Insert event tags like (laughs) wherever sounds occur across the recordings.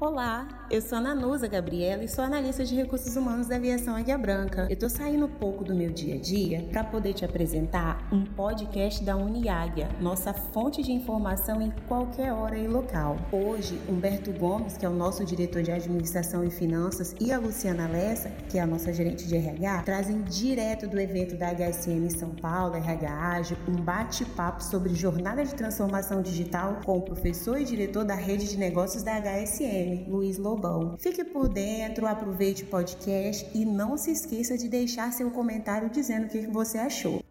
Olá, eu sou a Nanusa Gabriela e sou analista de recursos humanos da aviação Águia Branca. Eu tô saindo um pouco do meu dia a dia para poder te apresentar um podcast da Uniáguia, nossa fonte de informação em qualquer hora e local. Hoje, Humberto Gomes, que é o nosso diretor de administração e finanças, e a Luciana Lessa, que é a nossa gerente de RH, trazem direto do evento da HSM São Paulo, RH Ágil, um bate-papo sobre jornada de transformação digital com o professor e diretor da rede de negócios da HSM. Luiz Lobão. Fique por dentro, aproveite o podcast e não se esqueça de deixar seu comentário dizendo o que você achou.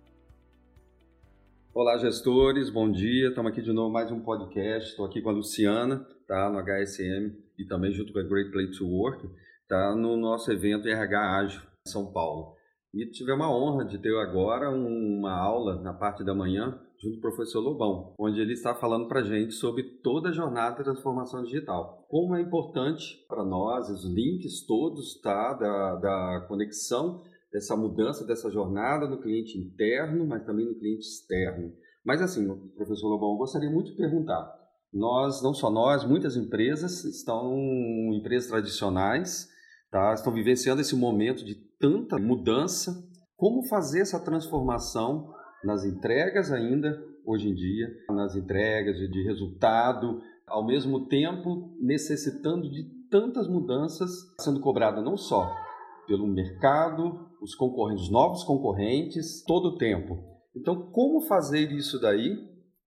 Olá, gestores, bom dia. Estamos aqui de novo mais um podcast. Estou aqui com a Luciana, tá, no HSM e também junto com a Great Place to Work, tá, no nosso evento RH Ágil São Paulo. E tive uma honra de ter agora uma aula na parte da manhã junto com o professor Lobão, onde ele está falando para gente sobre toda a jornada de transformação digital. Como é importante para nós, os links todos tá, da, da conexão dessa mudança, dessa jornada no cliente interno, mas também no cliente externo. Mas assim, professor Lobão, eu gostaria muito de perguntar, nós, não só nós, muitas empresas estão, empresas tradicionais, tá, estão vivenciando esse momento de tanta mudança, como fazer essa transformação nas entregas ainda, hoje em dia, nas entregas de resultado, ao mesmo tempo necessitando de tantas mudanças sendo cobrada não só pelo mercado, os concorrentes, os novos concorrentes, todo o tempo. Então, como fazer isso daí,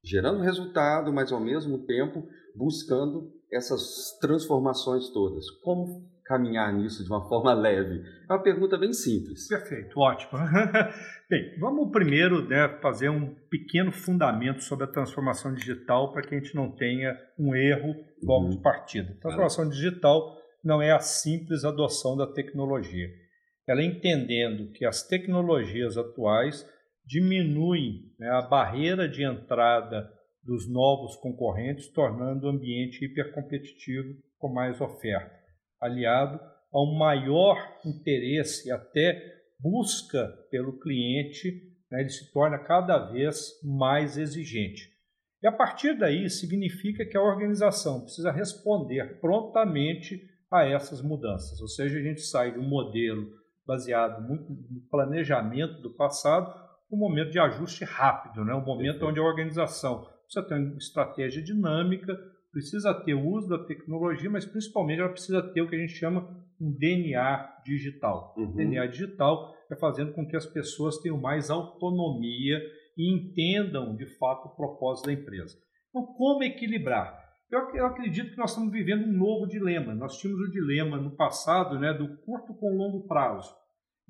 gerando resultado, mas ao mesmo tempo buscando essas transformações todas? Como caminhar nisso de uma (laughs) forma leve? É uma pergunta bem simples. Perfeito, ótimo. (laughs) Bem, vamos primeiro né, fazer um pequeno fundamento sobre a transformação digital para que a gente não tenha um erro logo uhum. de partida. Transformação digital não é a simples adoção da tecnologia. Ela é entendendo que as tecnologias atuais diminuem né, a barreira de entrada dos novos concorrentes, tornando o ambiente hipercompetitivo com mais oferta aliado a um maior interesse, até busca pelo cliente, né, ele se torna cada vez mais exigente. E a partir daí significa que a organização precisa responder prontamente a essas mudanças, ou seja, a gente sai de um modelo baseado muito no planejamento do passado, um momento de ajuste rápido, né? um momento onde a organização precisa ter uma estratégia dinâmica, precisa ter o uso da tecnologia, mas principalmente ela precisa ter o que a gente chama um DNA digital. Uhum. DNA digital é fazendo com que as pessoas tenham mais autonomia e entendam de fato o propósito da empresa. Então, como equilibrar? Eu, eu acredito que nós estamos vivendo um novo dilema. Nós tínhamos o dilema no passado né, do curto com longo prazo.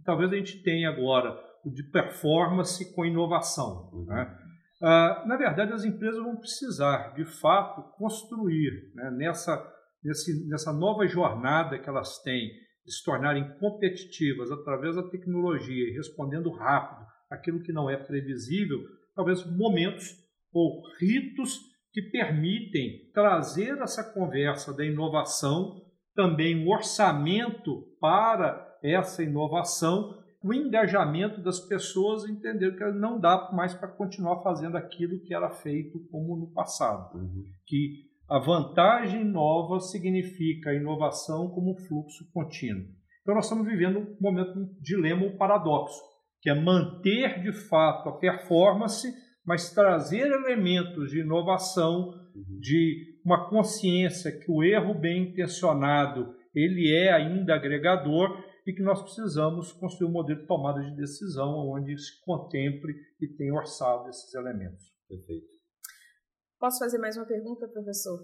Talvez a gente tenha agora o de performance com inovação. Uhum. Né? Ah, na verdade, as empresas vão precisar, de fato, construir né, nessa, nesse, nessa nova jornada que elas têm de se tornarem competitivas através da tecnologia e respondendo rápido aquilo que não é previsível, talvez momentos ou ritos que permitem trazer essa conversa da inovação, também um orçamento para essa inovação o engajamento das pessoas entender que não dá mais para continuar fazendo aquilo que era feito como no passado. Uhum. Que a vantagem nova significa a inovação como fluxo contínuo. Então nós estamos vivendo um momento, um dilema, um paradoxo, que é manter de fato a performance, mas trazer elementos de inovação, uhum. de uma consciência que o erro bem intencionado ele é ainda agregador e que nós precisamos construir um modelo de tomada de decisão onde se contemple e tenha orçado esses elementos. Perfeito. Posso fazer mais uma pergunta, professor?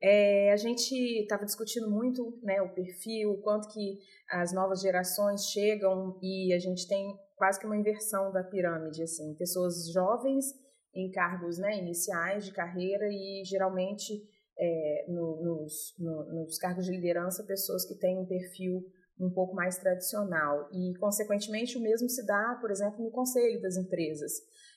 É, a gente estava discutindo muito né, o perfil, o quanto que as novas gerações chegam e a gente tem quase que uma inversão da pirâmide, assim, pessoas jovens em cargos né, iniciais de carreira e geralmente é, no, nos, no, nos cargos de liderança pessoas que têm um perfil um pouco mais tradicional e, consequentemente, o mesmo se dá, por exemplo, no conselho das empresas.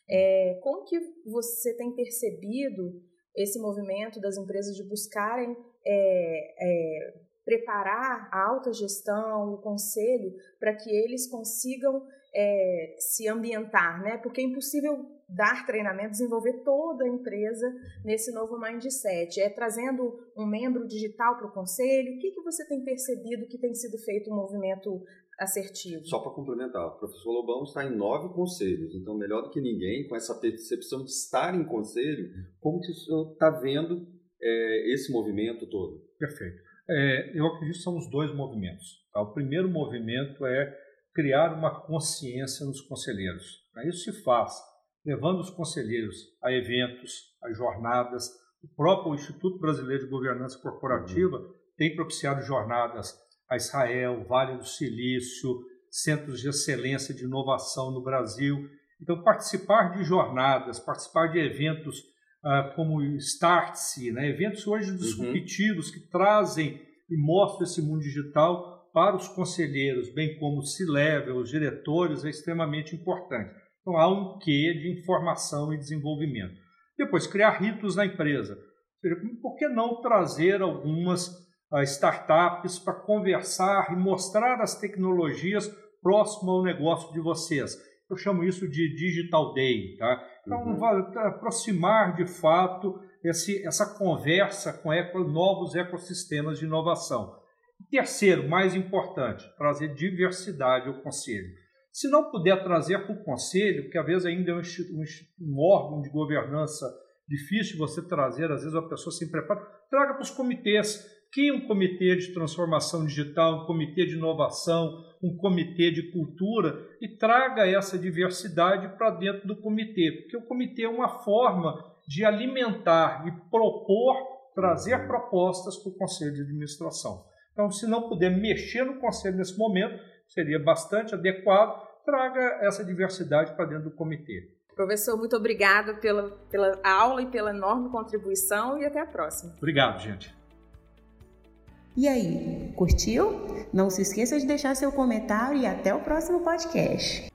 É, como que você tem percebido esse movimento das empresas de buscarem é, é, preparar a alta gestão, o conselho, para que eles consigam é, se ambientar, né? Porque é impossível dar treinamento, desenvolver toda a empresa nesse novo mindset. É trazendo um membro digital para o conselho. O que, que você tem percebido que tem sido feito um movimento assertivo? Só para complementar, o professor Lobão está em nove conselhos, então melhor do que ninguém, com essa percepção de estar em conselho, como que o senhor está vendo é, esse movimento todo? Perfeito. É, eu acredito que são os dois movimentos. Tá? O primeiro movimento é criar uma consciência nos conselheiros. Isso se faz levando os conselheiros a eventos, a jornadas. O próprio Instituto Brasileiro de Governança Corporativa uhum. tem propiciado jornadas a Israel, Vale do Silício, centros de excelência de inovação no Brasil. Então, participar de jornadas, participar de eventos uh, como Startse, né? eventos hoje disruptivos uhum. que trazem e mostram esse mundo digital para os conselheiros, bem como o C-Level, os diretores, é extremamente importante. Então há um quê de informação e desenvolvimento. Depois, criar ritos na empresa. Por que não trazer algumas uh, startups para conversar e mostrar as tecnologias próximo ao negócio de vocês? Eu chamo isso de Digital Day. Tá? Então, uhum. aproximar de fato esse, essa conversa com eco, novos ecossistemas de inovação. Terceiro, mais importante, trazer diversidade ao conselho. Se não puder trazer para o conselho, que às vezes ainda é um, um, órgão de governança difícil você trazer, às vezes a pessoa se prepara, traga para os comitês. Que um comitê de transformação digital, um comitê de inovação, um comitê de cultura e traga essa diversidade para dentro do comitê, porque o comitê é uma forma de alimentar e propor, trazer propostas para o conselho de administração. Então, se não puder mexer no conselho nesse momento, seria bastante adequado, traga essa diversidade para dentro do comitê. Professor, muito obrigado pela, pela aula e pela enorme contribuição e até a próxima. Obrigado, gente. E aí, curtiu? Não se esqueça de deixar seu comentário e até o próximo podcast.